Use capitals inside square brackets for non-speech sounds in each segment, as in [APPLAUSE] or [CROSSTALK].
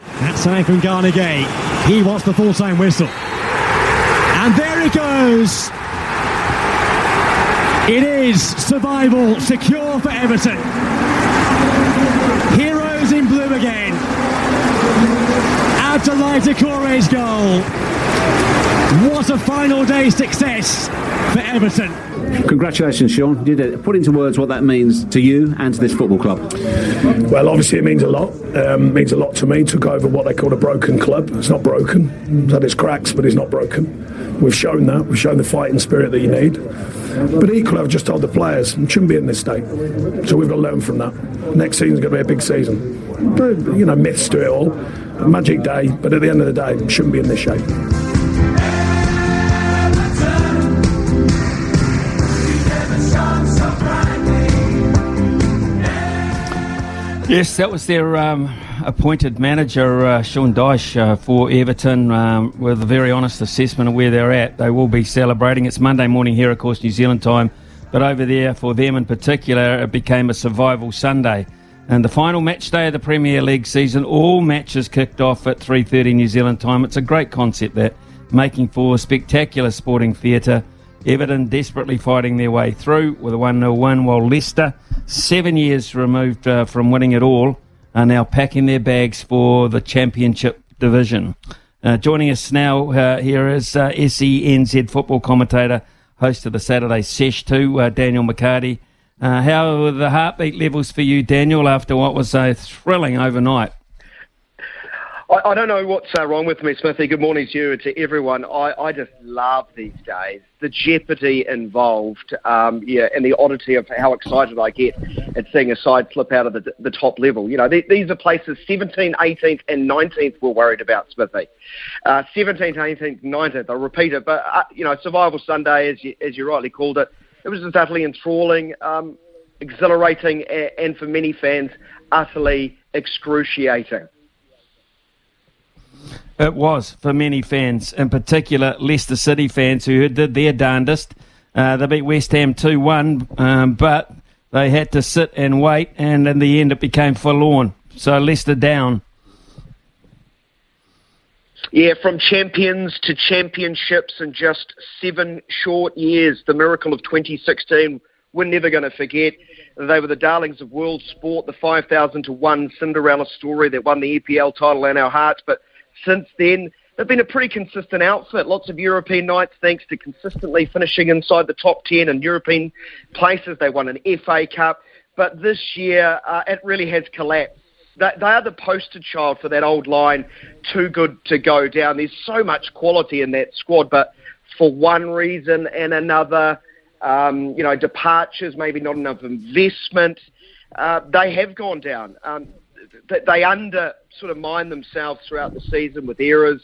That's side from Garnegay. He wants the full time whistle. And there it goes. It is survival secure for Everton. Heroes in blue again. Abdoulaye Doucouré's goal. What a final day success for Everton. Congratulations, Sean. You did it. Put into words what that means to you and to this football club. Well, obviously, it means a lot. Um, means a lot to me. Took over what they call a broken club. It's not broken. It's had its cracks, but it's not broken. We've shown that. We've shown the fighting spirit that you need. But equally, I've just told the players, and shouldn't be in this state. So we've got to learn from that. Next season's going to be a big season. But, you know, myths to it all. A magic day, but at the end of the day, shouldn't be in this shape. Yes, that was their um, appointed manager, uh, Sean Dyche, uh, for Everton, um, with a very honest assessment of where they're at. They will be celebrating. It's Monday morning here, of course, New Zealand time, but over there, for them in particular, it became a survival Sunday. And the final match day of the Premier League season, all matches kicked off at 3.30 New Zealand time. It's a great concept, that, making for spectacular sporting theatre. Everton desperately fighting their way through with a 1 0 1, while Leicester, seven years removed uh, from winning it all, are now packing their bags for the Championship division. Uh, joining us now uh, here is uh, SENZ football commentator, host of the Saturday Sesh 2, uh, Daniel McHardy. Uh, how are the heartbeat levels for you, Daniel, after what was a thrilling overnight? I, I don't know what's uh, wrong with me, Smithy. Good morning to you and to everyone. I, I just love these days. The jeopardy involved, um, yeah, and the oddity of how excited I get at seeing a side flip out of the, the top level. You know, they, these are places 17th, 18th, and 19th we're worried about, Smithy. Uh, 17th, 18th, 19th, I'll repeat it. But, uh, you know, Survival Sunday, as you, as you rightly called it, it was just utterly enthralling, um, exhilarating, and for many fans, utterly excruciating. It was for many fans, in particular Leicester City fans who did their darndest. Uh, they beat West Ham 2 1, um, but they had to sit and wait, and in the end it became forlorn. So Leicester down. Yeah, from champions to championships in just seven short years. The miracle of 2016, we're never going to forget. They were the darlings of world sport, the 5,000 to 1 Cinderella story that won the EPL title in our hearts. But since then, they've been a pretty consistent outfit. Lots of European nights thanks to consistently finishing inside the top 10 in European places. They won an FA Cup. But this year, uh, it really has collapsed. They, they are the poster child for that old line, too good to go down. There's so much quality in that squad, but for one reason and another, um, you know, departures, maybe not enough investment, uh, they have gone down. Um, they under sort of mind themselves throughout the season with errors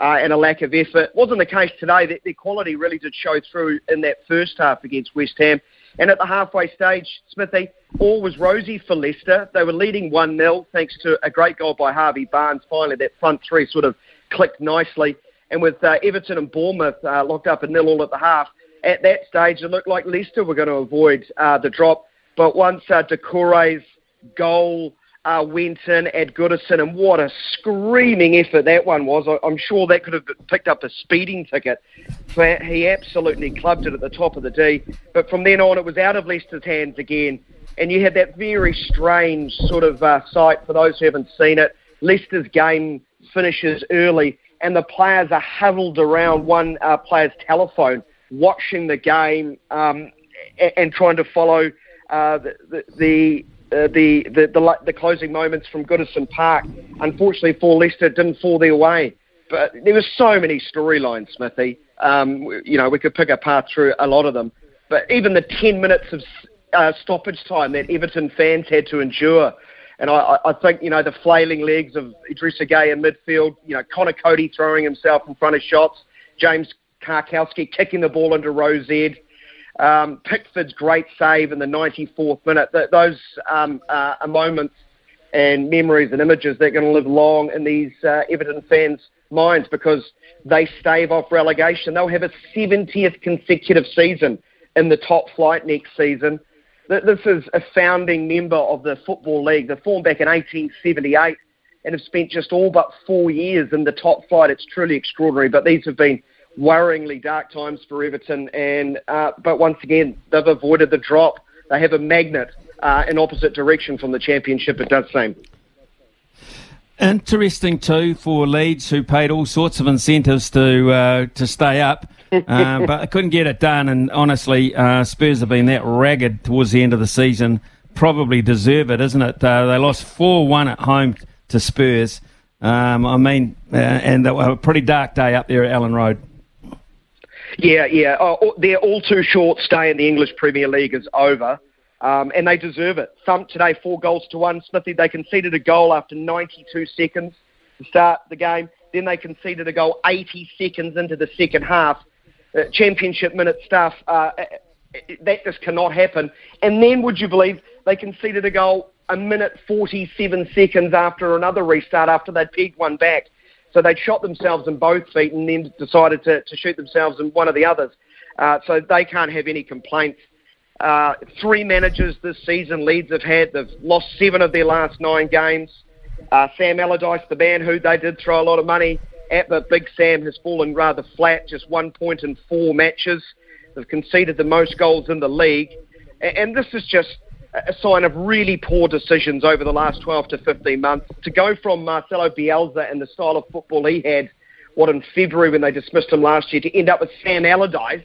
uh, and a lack of effort. Wasn't the case today. Their quality really did show through in that first half against West Ham. And at the halfway stage, Smithy, all was rosy for Leicester. They were leading 1 0 thanks to a great goal by Harvey Barnes. Finally, that front three sort of clicked nicely. And with uh, Everton and Bournemouth uh, locked up at nil all at the half, at that stage, it looked like Leicester were going to avoid uh, the drop. But once uh, Doucouré's goal uh, in at Goodison, and what a screaming effort that one was. I, am sure that could have picked up a speeding ticket. He absolutely clubbed it at the top of the D. But from then on, it was out of Leicester's hands again. And you had that very strange sort of uh, sight for those who haven't seen it. Leicester's game finishes early, and the players are huddled around one uh, player's telephone, watching the game um, and, and, trying to follow uh, the, the, the uh, the, the, the, the closing moments from Goodison Park. Unfortunately for Leicester, didn't fall their way. But there were so many storylines, Smithy. Um, you know, we could pick apart through a lot of them. But even the 10 minutes of uh, stoppage time that Everton fans had to endure And I, I think, you know, the flailing legs of Idrissa Gueye in midfield, you know, Conor Coady throwing himself in front of shots, James Tarkowski kicking the ball into row Z, um, Pickford's great save in the 94th minute. Th- those um, uh, are moments and memories and images that are going to live long in these uh, Everton fans' minds because they stave off relegation. They'll have a 70th consecutive season in the top flight next season. This is a founding member of the Football League. They formed back in 1878 and have spent just all but four years in the top flight. It's truly extraordinary. But these have been worryingly dark times for Everton. And uh, but once again, they've avoided the drop. They have a magnet uh, in opposite direction from the championship. It does seem. Interesting too for Leeds, who paid all sorts of incentives to uh, to stay up, uh, [LAUGHS] but couldn't get it done. And honestly, uh, Spurs have been that ragged towards the end of the season. Probably deserve it, isn't it? Uh, they lost four one at home to Spurs. Um, I mean, uh, and they were a pretty dark day up there at Elland Road. Yeah, yeah. Oh, their all too short stay in the English Premier League is over, um, and they deserve it. Thumped today, four goals to one. Smithy, they conceded a goal after 92 seconds to start the game. Then they conceded a goal 80 seconds into the second half. Uh, championship minute stuff. Uh, uh that just cannot happen. And then, would you believe, they conceded a goal a minute 47 seconds after another restart after they'd pegged one back. So they'd shot themselves in both feet and then decided to, to shoot themselves in one of the others. Uh, so they can't have any complaints. Uh, three managers this season Leeds have had. They've lost seven of their last nine games. Uh, Sam Allardyce, the man who they did throw a lot of money at, but Big Sam has fallen rather flat, just one point in four matches. They've conceded the most goals in the league. And, and this is just a sign of really poor decisions over the last 12 to 15 months. To go from Marcelo Bielsa and the style of football he had, what in February when they dismissed him last year, to end up with Sam Allardyce,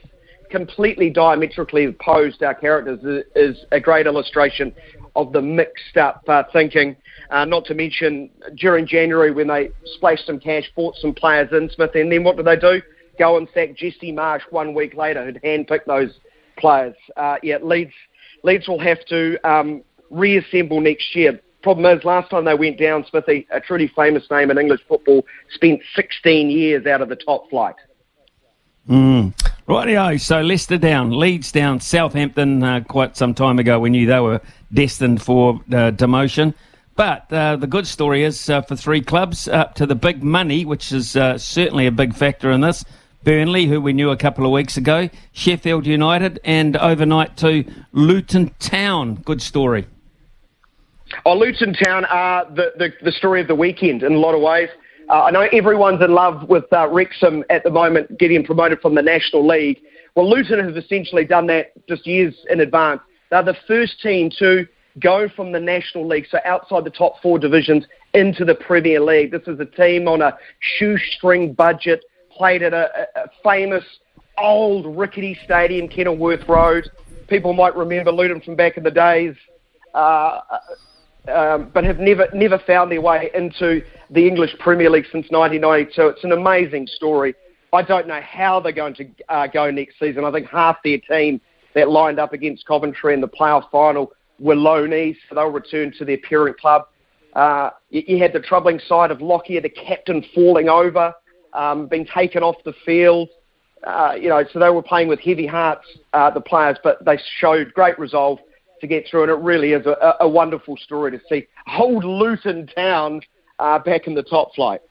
completely diametrically opposed our characters, is, a great illustration of the mixed up uh, thinking. Uh, not to mention during January when they splashed some cash, bought some players in Smith, and then what did they do? Go and sack Jesse Marsch one week later, who'd handpicked those players. Uh, yeah, Leeds Leeds will have to um, reassemble next year. Problem is, last time they went down, Smithy, a truly famous name in English football, spent 16 years out of the top flight. Mm. Rightio, so Leicester down, Leeds down, Southampton uh, quite some time ago we knew they were destined for uh, demotion. But uh, the good story is uh, for three clubs up to the big money, which is uh, certainly a big factor in this. Burnley, who we knew a couple of weeks ago, Sheffield United, and overnight to Luton Town. Good story. Oh, Luton Town are the, the, the story of the weekend in a lot of ways. Uh, I know everyone's in love with uh, Wrexham at the moment getting promoted from the National League. Well, Luton have essentially done that just years in advance. They're the first team to go from the National League, so outside the top four divisions, into the Premier League. This is a team on a shoestring budget played at a, a famous old rickety stadium, Kenilworth Road. People might remember Luton from back in the days, uh, um, but have never never found their way into the English Premier League since 1992. It's an amazing story. I don't know how they're going to uh, go next season. I think half their team that lined up against Coventry in the playoff final were loanees, so they'll return to their parent club. Uh, you, you had the troubling side of Lockyer, the captain, falling over um, being taken off the field. Uh, you know, so they were playing with heavy hearts, uh, the players, but they showed great resolve to get through, and it really is a, a wonderful story to see. Hold Luton Town uh, back in the top flight.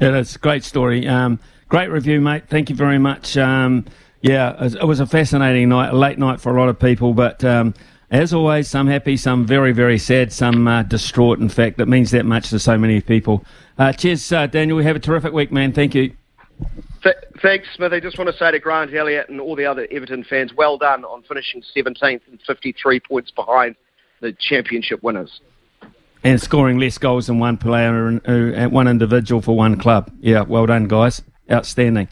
Yeah, that's a great story. Um, great review, mate. Thank you very much. Um, yeah, it was a fascinating night, a late night for a lot of people, but um, as always, some happy, some very, very sad, some uh, distraught. In fact, it means that much to so many people. Uh, cheers, uh, Daniel. We have a terrific week, man. Thank you. Th- thanks, Smith. I just want to say to Grant Elliott and all the other Everton fans, well done on finishing 17th and 53 points behind the championship winners. And scoring less goals than one player and uh, one individual for one club. Yeah, well done, guys. Outstanding.